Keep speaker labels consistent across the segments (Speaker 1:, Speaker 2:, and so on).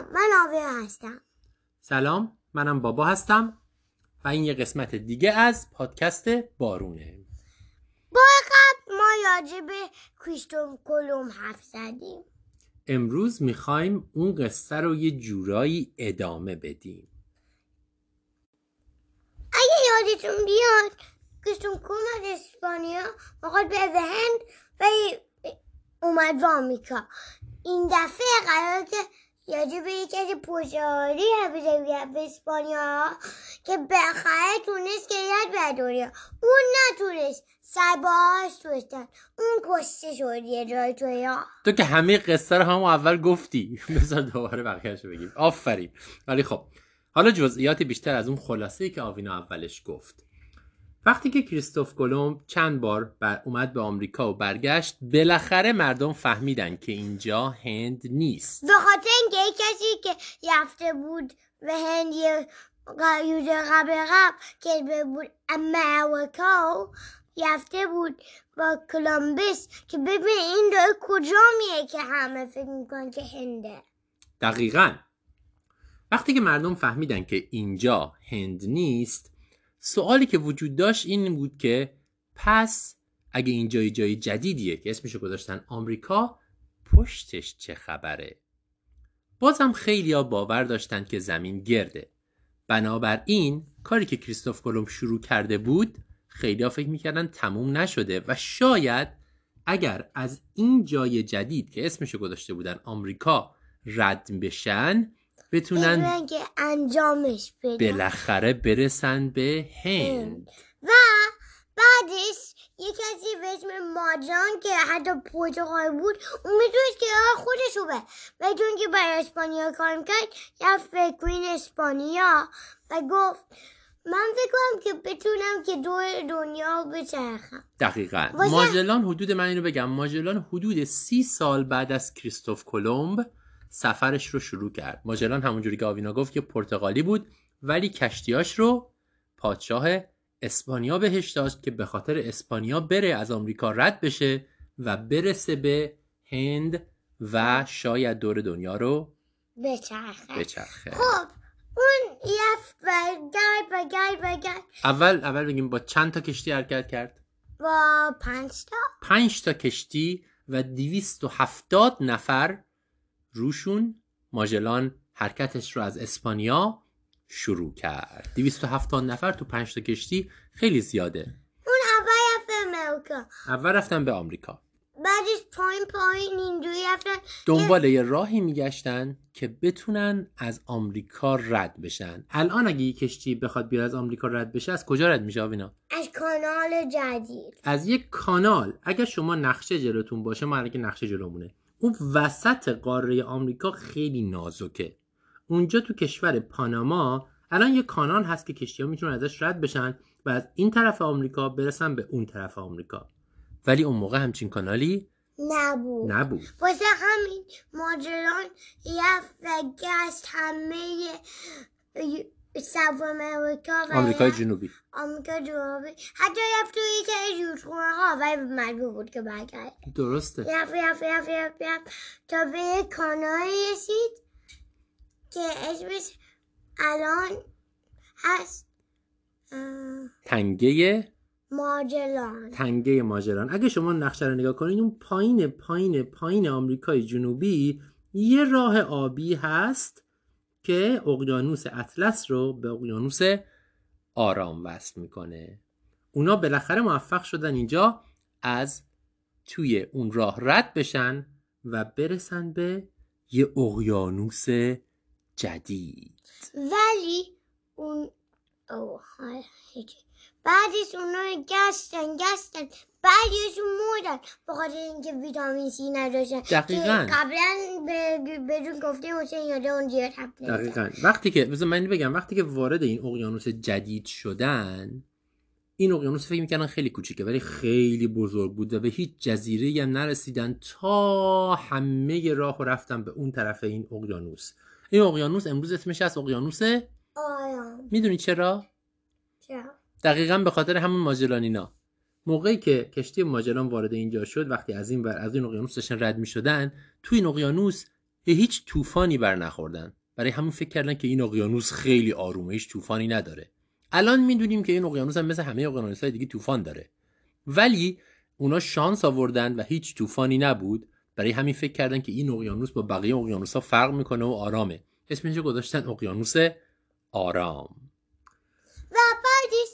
Speaker 1: سلام من آبیا هستم.
Speaker 2: سلام منم بابا هستم و این یه قسمت دیگه از پادکست بارونه.
Speaker 1: با قبل ما راجع به کریستوف کلم حرف زدیم.
Speaker 2: امروز می‌خوایم اون قصه رو یه جورایی ادامه بدیم.
Speaker 1: اگه یادتون بیاد کریستوف کلم از اسپانیا می‌خواد به هند و اومد به آمریکا. این دفعه قرار که راجع به یکی از حفظ به اسپانیا که بالاخره تونست که یاد به دنیا. اون نتونست سرباز توشتن اون کشته شد یه جای توی
Speaker 2: تو که همه قصه رو هم اول گفتی. بذار دوباره بقیهش بگیم. آفرین. ولی خب حالا جزئیات بیشتر از اون خلاصه که آوینا اولش گفت. وقتی که کریستوف کلمب چند بار بر اومد به آمریکا و برگشت بالاخره مردم فهمیدن که اینجا هند نیست.
Speaker 1: به خاطر اینکه کسی که یفته بود به هند یه قبل قبل که بود امریکا یفته بود با کلمبس که ببین این داره کجا میه که همه فکر می‌کنن که هنده.
Speaker 2: دقیقا. وقتی که مردم فهمیدن که اینجا هند نیست سوالی که وجود داشت این بود که پس اگه این جای جای جدیدیه که اسمشو گذاشتن آمریکا پشتش چه خبره؟ بازم خیلی ها باور داشتن که زمین گرده. بنابراین کاری که کریستوف کلمب شروع کرده بود خیلی ها فکر می‌کردن تموم نشده و شاید اگر از این جای جدید که اسمشو گذاشته بودن آمریکا رد بشن بتونن
Speaker 1: انجامش بدن.
Speaker 2: بالاخره برسن به هند.
Speaker 1: و اسم ماجان که حتی پرتغال بود اون می‌تونست که خودشو به و چون که برای اسپانیا کار می‌کرد یا فکرین اسپانیا و گفت من فکر کنم که بتونم که دور دنیا بچرخم.
Speaker 2: دقیقا. ماجلان حدود من اینو بگم. ماجلان حدود سی سال بعد از کریستوف کلمب سفرش رو شروع کرد. ماجلان همونجوری که آوینا گفت که پرتغالی بود ولی کشتیاش رو پادشاه اسپانیا بهش داشت که به خاطر اسپانیا بره از آمریکا رد بشه و برسه به هند و شاید دور دنیا رو
Speaker 1: بچرخه.
Speaker 2: بچرخه.
Speaker 1: خب اون یف و گرد و
Speaker 2: اول اول بگیم با چند تا کشتی حرکت کرد؟
Speaker 1: با پنج تا.
Speaker 2: پنج تا کشتی و دیویست و هفتاد نفر روشون ماجلان حرکتش رو از اسپانیا شروع کرد. 270 نفر تو پنج تا کشتی خیلی زیاده.
Speaker 1: اون اول رفت امریکا.
Speaker 2: اول رفتن به آمریکا.
Speaker 1: بعدش پایین پایین اینجوری رفتن.
Speaker 2: دنبال یه راهی میگشتن که بتونن از آمریکا رد بشن. الان اگه یه کشتی بخواد بیاد از آمریکا رد بشه از کجا رد میشه آوینا؟
Speaker 1: از کانال جدید.
Speaker 2: از یک کانال. اگر شما نقشه جلوتون باشه ما که نقشه جلومونه. اون وسط قاره آمریکا خیلی نازکه. اونجا تو کشور پاناما الان یه کانال هست که کشتی ها می‌تونن ازش رد بشن و از این طرف آمریکا برسن به اون طرف آمریکا. ولی اون موقع همچین کانالی
Speaker 1: نبود.
Speaker 2: نبود.
Speaker 1: واسه همین ماجران یه گشت همه ساوت امریکا و
Speaker 2: آمریکای جنوبی.
Speaker 1: آمریکا جنوبی. حتی رفت توی یکی جوشخونه ها ولی مجبور بود که برگرد.
Speaker 2: درسته.
Speaker 1: رفت رفت رفت رفت رفت. تا به یک کانال رسید. که اسمش الان هست
Speaker 2: تنگه
Speaker 1: ماجلان
Speaker 2: تنگه ماجلان اگه شما نقشه رو نگاه کنید اون پایین پایین پایین آمریکای جنوبی یه راه آبی هست که اقیانوس اطلس رو به اقیانوس آرام وصل می‌کنه. اونا بالاخره موفق شدن اینجا از توی اون راه رد بشن و برسن به یه اقیانوس جدید.
Speaker 1: ولی اون اوه بعدش اونا گشتن گشتن. بعدیشون مردن. به خاطر اینکه ویتامین سی نداشتن.
Speaker 2: دقیقا.
Speaker 1: قبلا بدون گفتیم حسین یاده اون زیاد
Speaker 2: دقیقا. وقتی که بذار من بگم وقتی که وارد این اقیانوس جدید شدن این اقیانوس فکر می‌کردن خیلی کوچیکه ولی خیلی بزرگ بود و به هیچ جزیره هم نرسیدن تا همه راه و رفتن به اون طرف این اقیانوس. این اقیانوس امروز اسمش از اقیانوس؟
Speaker 1: آیا
Speaker 2: می‌دونی چرا؟
Speaker 1: چرا؟
Speaker 2: دقیقا به خاطر همون ماجلانینا موقعی که کشتی ماجلان وارد اینجا شد وقتی از این ور از این اقیانوس داشتن رد می شدن توی این اقیانوس هیچ طوفانی بر نخوردن. برای همون فکر کردن که این اقیانوس خیلی آرومه هیچ طوفانی نداره. الان می‌دونیم که این اقیانوس هم مثل همه اقیانوس های دیگه طوفان داره. ولی اونا شانس آوردن و هیچ طوفانی نبود. برای همین فکر کردن که این اقیانوس با بقیه اقیانوس ها فرق می‌کنه و آرامه. اسمش رو گذاشتن اقیانوس آرام.
Speaker 1: و بعدش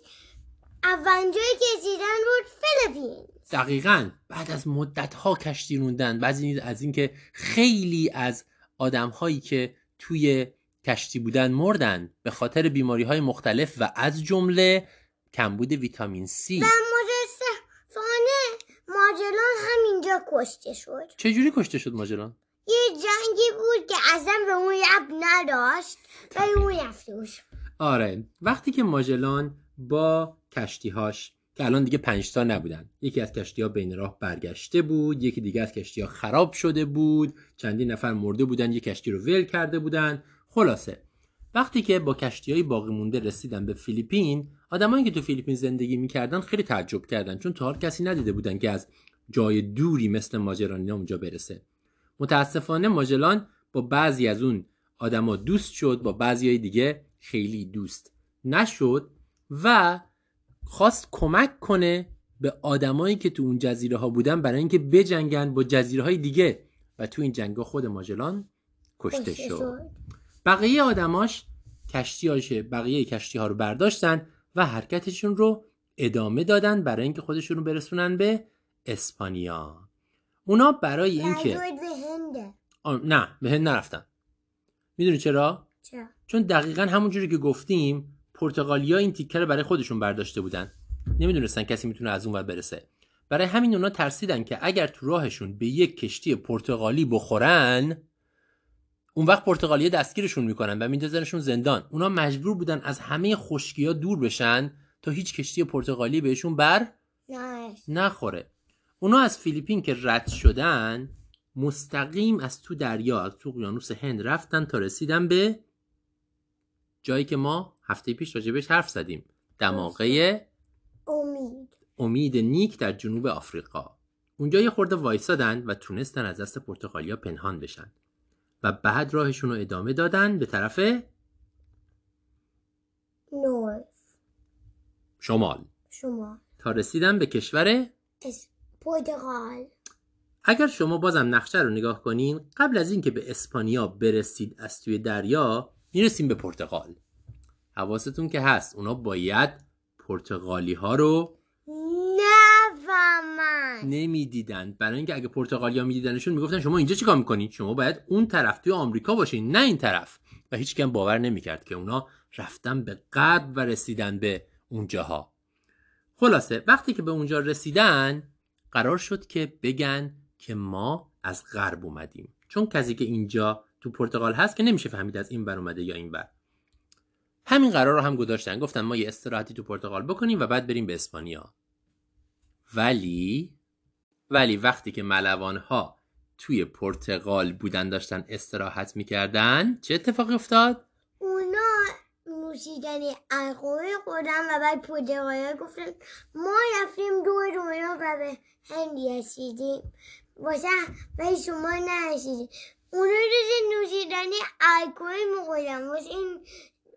Speaker 1: اولین جایی که رسیدن بود فیلیپین
Speaker 2: دقیقا. بعد از مدت ها کشتی روندن. بعضی از اینکه خیلی از آدم هایی که توی کشتی بودن مردن به خاطر بیماری های مختلف و از جمله کمبود ویتامین C
Speaker 1: و متاسفانه ماجلان همینجا کشته شد.
Speaker 2: چجوری کشته شد ماجلان؟
Speaker 1: یه جنگی بود که اصلا به اون رب نداشت و اون رفتوش
Speaker 2: آره وقتی که ماجلان با کشتیهاش که الان دیگه پنج تا نبودن. یکی از کشتی ها بین راه برگشته بود یکی دیگه از کشتی ها خراب شده بود چندین نفر مرده بودن یک کشتی رو ول کرده بودن. خلاصه وقتی که با کشتی های باقی مونده رسیدن به فیلیپین آدمایی که تو فیلیپین زندگی می‌کردن خیلی تعجب کردن چون تا حال کسی ندیده بودن که از جای دوری مثل ماجران اونجا برسه. متاسفانه ماجلان با بعضی از اون آدما دوست شد با بعضی های دیگه خیلی دوست نشد و خواست کمک کنه به آدمایی که تو اون جزیره ها بودن برای اینکه بجنگن با جزیره های دیگه. و تو این جنگ خود ماجلان کشته شد. بقیه آدماش کشتی هاشه بقیه کشتی ها رو برداشتن و حرکتشون رو ادامه دادن برای اینکه خودشون رو برسونن به اسپانیا. اونا برای اینکه نه به هند نرفتن. می‌دونی چرا؟
Speaker 1: چرا؟
Speaker 2: چون دقیقا همونجوری که گفتیم پرتغالیا این تیکه رو برای خودشون برداشته بودن. نمی‌دونستن کسی می‌تونه از اون ور برسه. برای همین اونا ترسیدن که اگر تو راهشون به یک کشتی پرتغالی بخورن اون وقت پرتغالیا دستگیرشون می‌کنن و میندازنشون زندان. اونا مجبور بودن از همه خشکی ها دور بشن تا هیچ کشتی پرتغالی بهشون بر نخوره. اونا از فیلیپین که رد شدن مستقیم از تو دریا از تو اقیانوس هند رفتن تا رسیدن به جایی که ما هفته پیش راجبش حرف زدیم. دماغه
Speaker 1: امید.
Speaker 2: امید نیک در جنوب آفریقا. اونجا یه خورده وایسادن و تونستن از دست پرتغالیا پنهان بشن. و بعد راهشون رو ادامه دادن به طرف
Speaker 1: نورث.
Speaker 2: شمال.
Speaker 1: شما
Speaker 2: تا رسیدن به کشور
Speaker 1: اس... پرتغال.
Speaker 2: اگر شما بازم نقشه رو نگاه کنین قبل از اینکه به اسپانیا برسید از توی دریا می‌رسیم به پرتغال. حواستون که هست اونا باید پرتغالی ها رو
Speaker 1: نفهمن
Speaker 2: نمی‌دیدن. برای اینکه اگه پرتغالیا میدیدنشون می‌گفتن شما اینجا چیکار می‌کنید شما باید اون طرف توی آمریکا باشین نه این طرف. و هیچ کم باور نمی‌کرد که اونا رفتن به قبل و رسیدن به اونجاها. خلاصه وقتی که به اونجا رسیدن قرار شد که بگن که ما از غرب اومدیم. چون کسی که اینجا تو پرتغال هست که نمیشه فهمید از این بر اومده یا این بر همین قرار رو هم گذاشتن. گفتن ما یه استراحتی تو پرتغال بکنیم و بعد بریم به اسپانیا. ولی ولی وقتی که ملوان ها توی پرتغال بودن داشتن استراحت می‌کردن چه اتفاقی افتاد؟
Speaker 1: اونا نوشیدن الکل خوردن و بعد پرتغالی گفتن ما رفتیم دور دنیا و به هند رسیدیم. واسه ولی شما نرسیدیم. اونا روز نوشیدن الکل میخوردن واسه این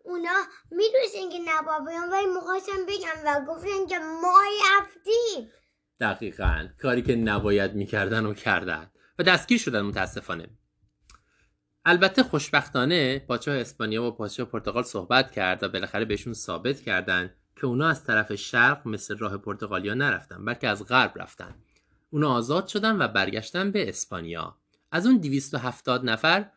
Speaker 1: اونا می‌دونستن که نباید بیان ولی می‌خواستن بگم و گفتن که ما رفتیم.
Speaker 2: دقیقا. کاری که نباید می‌کردن و کردن. و دستگیر شدن متاسفانه. البته خوشبختانه پادشاه اسپانیا با پادشاه پرتغال صحبت کرد و بالاخره بهشون ثابت کردن که اونا از طرف شرق مثل راه پرتغالیا نرفتن بلکه از غرب رفتن. اونا آزاد شدن و برگشتن به اسپانیا. از اون 270 نفر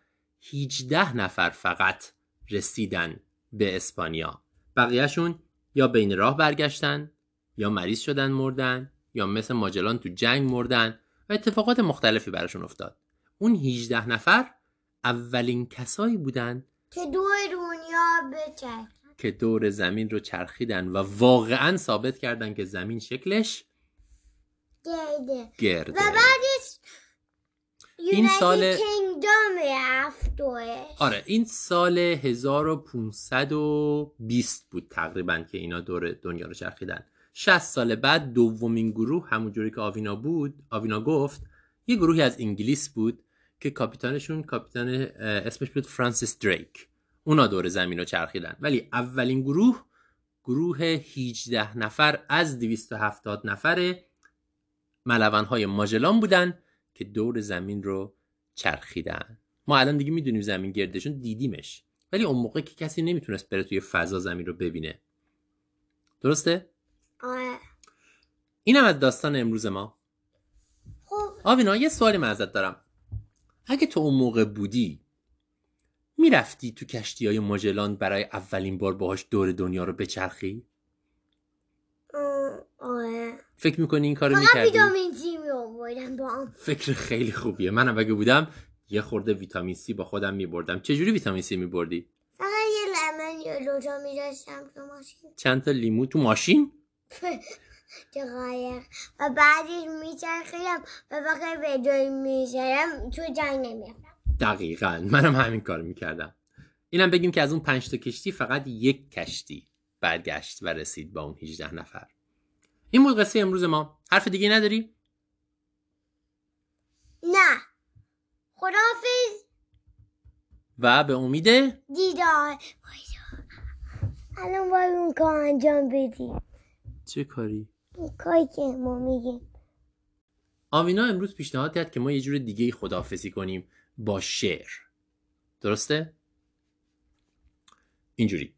Speaker 2: 18 نفر فقط رسیدن به اسپانیا. بقیهشون یا بین راه برگشتن یا مریض شدن مردن یا مثل ماجلان تو جنگ مردن و اتفاقات مختلفی براشون افتاد. اون 18 نفر اولین کسایی بودن
Speaker 1: که دور دنیا بچرخن.
Speaker 2: که دور زمین رو چرخیدن و واقعا ثابت کردن که زمین شکلش
Speaker 1: گرده.
Speaker 2: گرده.
Speaker 1: و بعدش
Speaker 2: این سال- آره این سال 1520 بود تقریبا که اینا دور دنیا رو چرخیدن. 60 سال بعد دومین گروه همونجوری که آوینا بود آوینا گفت یه گروهی از انگلیس بود که کاپیتانشون کاپیتان اسمش بود فرانسیس دریک. اونا دور زمین رو چرخیدن. ولی اولین گروه گروه 18 نفر از 270 نفر ملون های ماجلان بودن که دور زمین رو چرخیدن. ما الان دیگه می‌دونیم زمین گردشون دیدیمش. ولی اون موقع که کسی نمی‌تونست بره توی فضا زمین رو ببینه. درسته؟
Speaker 1: آره.
Speaker 2: اینم از داستان امروز ما.
Speaker 1: خب.
Speaker 2: آوینا یه سوالی من ازت دارم. اگه تو اون موقع بودی می‌رفتی تو کشتی های ماجلان برای اولین بار باهاش دور دنیا رو بچرخی؟
Speaker 1: آره
Speaker 2: فکر می‌کنی این کارو می‌کردی؟
Speaker 1: ویتامین سی می آوردم با هم
Speaker 2: فکر خیلی خوبیه منم اگه بودم یه خورده ویتامین سی با خودم میبردم چجوری ویتامین سی میبردی؟
Speaker 1: فقط یه لمن یا دوتا می داشتم تو ماشین
Speaker 2: چند تا لیمو تو ماشین؟
Speaker 1: تو قایق و بعدش میچرخیدم و وقتی به جایی می‌شدم تو جنگ نمی‌رفتم.
Speaker 2: دقیقا. منم همین کار می‌کردم. اینم بگیم که از اون پنج تا کشتی فقط یک کشتی برگشت و رسید با اون 18 نفر. این بود قصه امروز ما. حرف دیگه نداری؟
Speaker 1: نه. خداحافظ.
Speaker 2: و به امید؟
Speaker 1: دیدار. الان باید اون کار انجام بدی
Speaker 2: چه کاری؟
Speaker 1: کاری که ما میگیم.
Speaker 2: آوینا امروز پیشنهاد کرد که ما یه جور دیگه خداحافظی کنیم با شعر. درسته؟ اینجوری.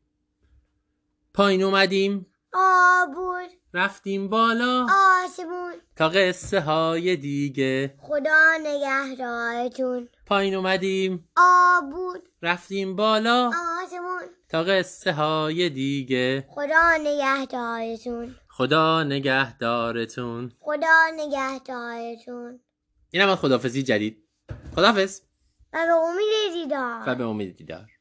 Speaker 2: پایین اومدیم.
Speaker 1: آبود
Speaker 2: رفتیم بالا.
Speaker 1: آسمون.
Speaker 2: تا قصه های دیگه.
Speaker 1: خدا نگهدارتون.
Speaker 2: پایین اومدیم.
Speaker 1: آبود
Speaker 2: رفتیم بالا.
Speaker 1: آسمون.
Speaker 2: تا قصه های دیگه.
Speaker 1: خدا نگهدارتون.
Speaker 2: خدا نگهدارتون.
Speaker 1: خدا نگهدارتون.
Speaker 2: اینم از خدافزی جدید. خدافز
Speaker 1: و به امید دیدار.
Speaker 2: و به امید دیدار.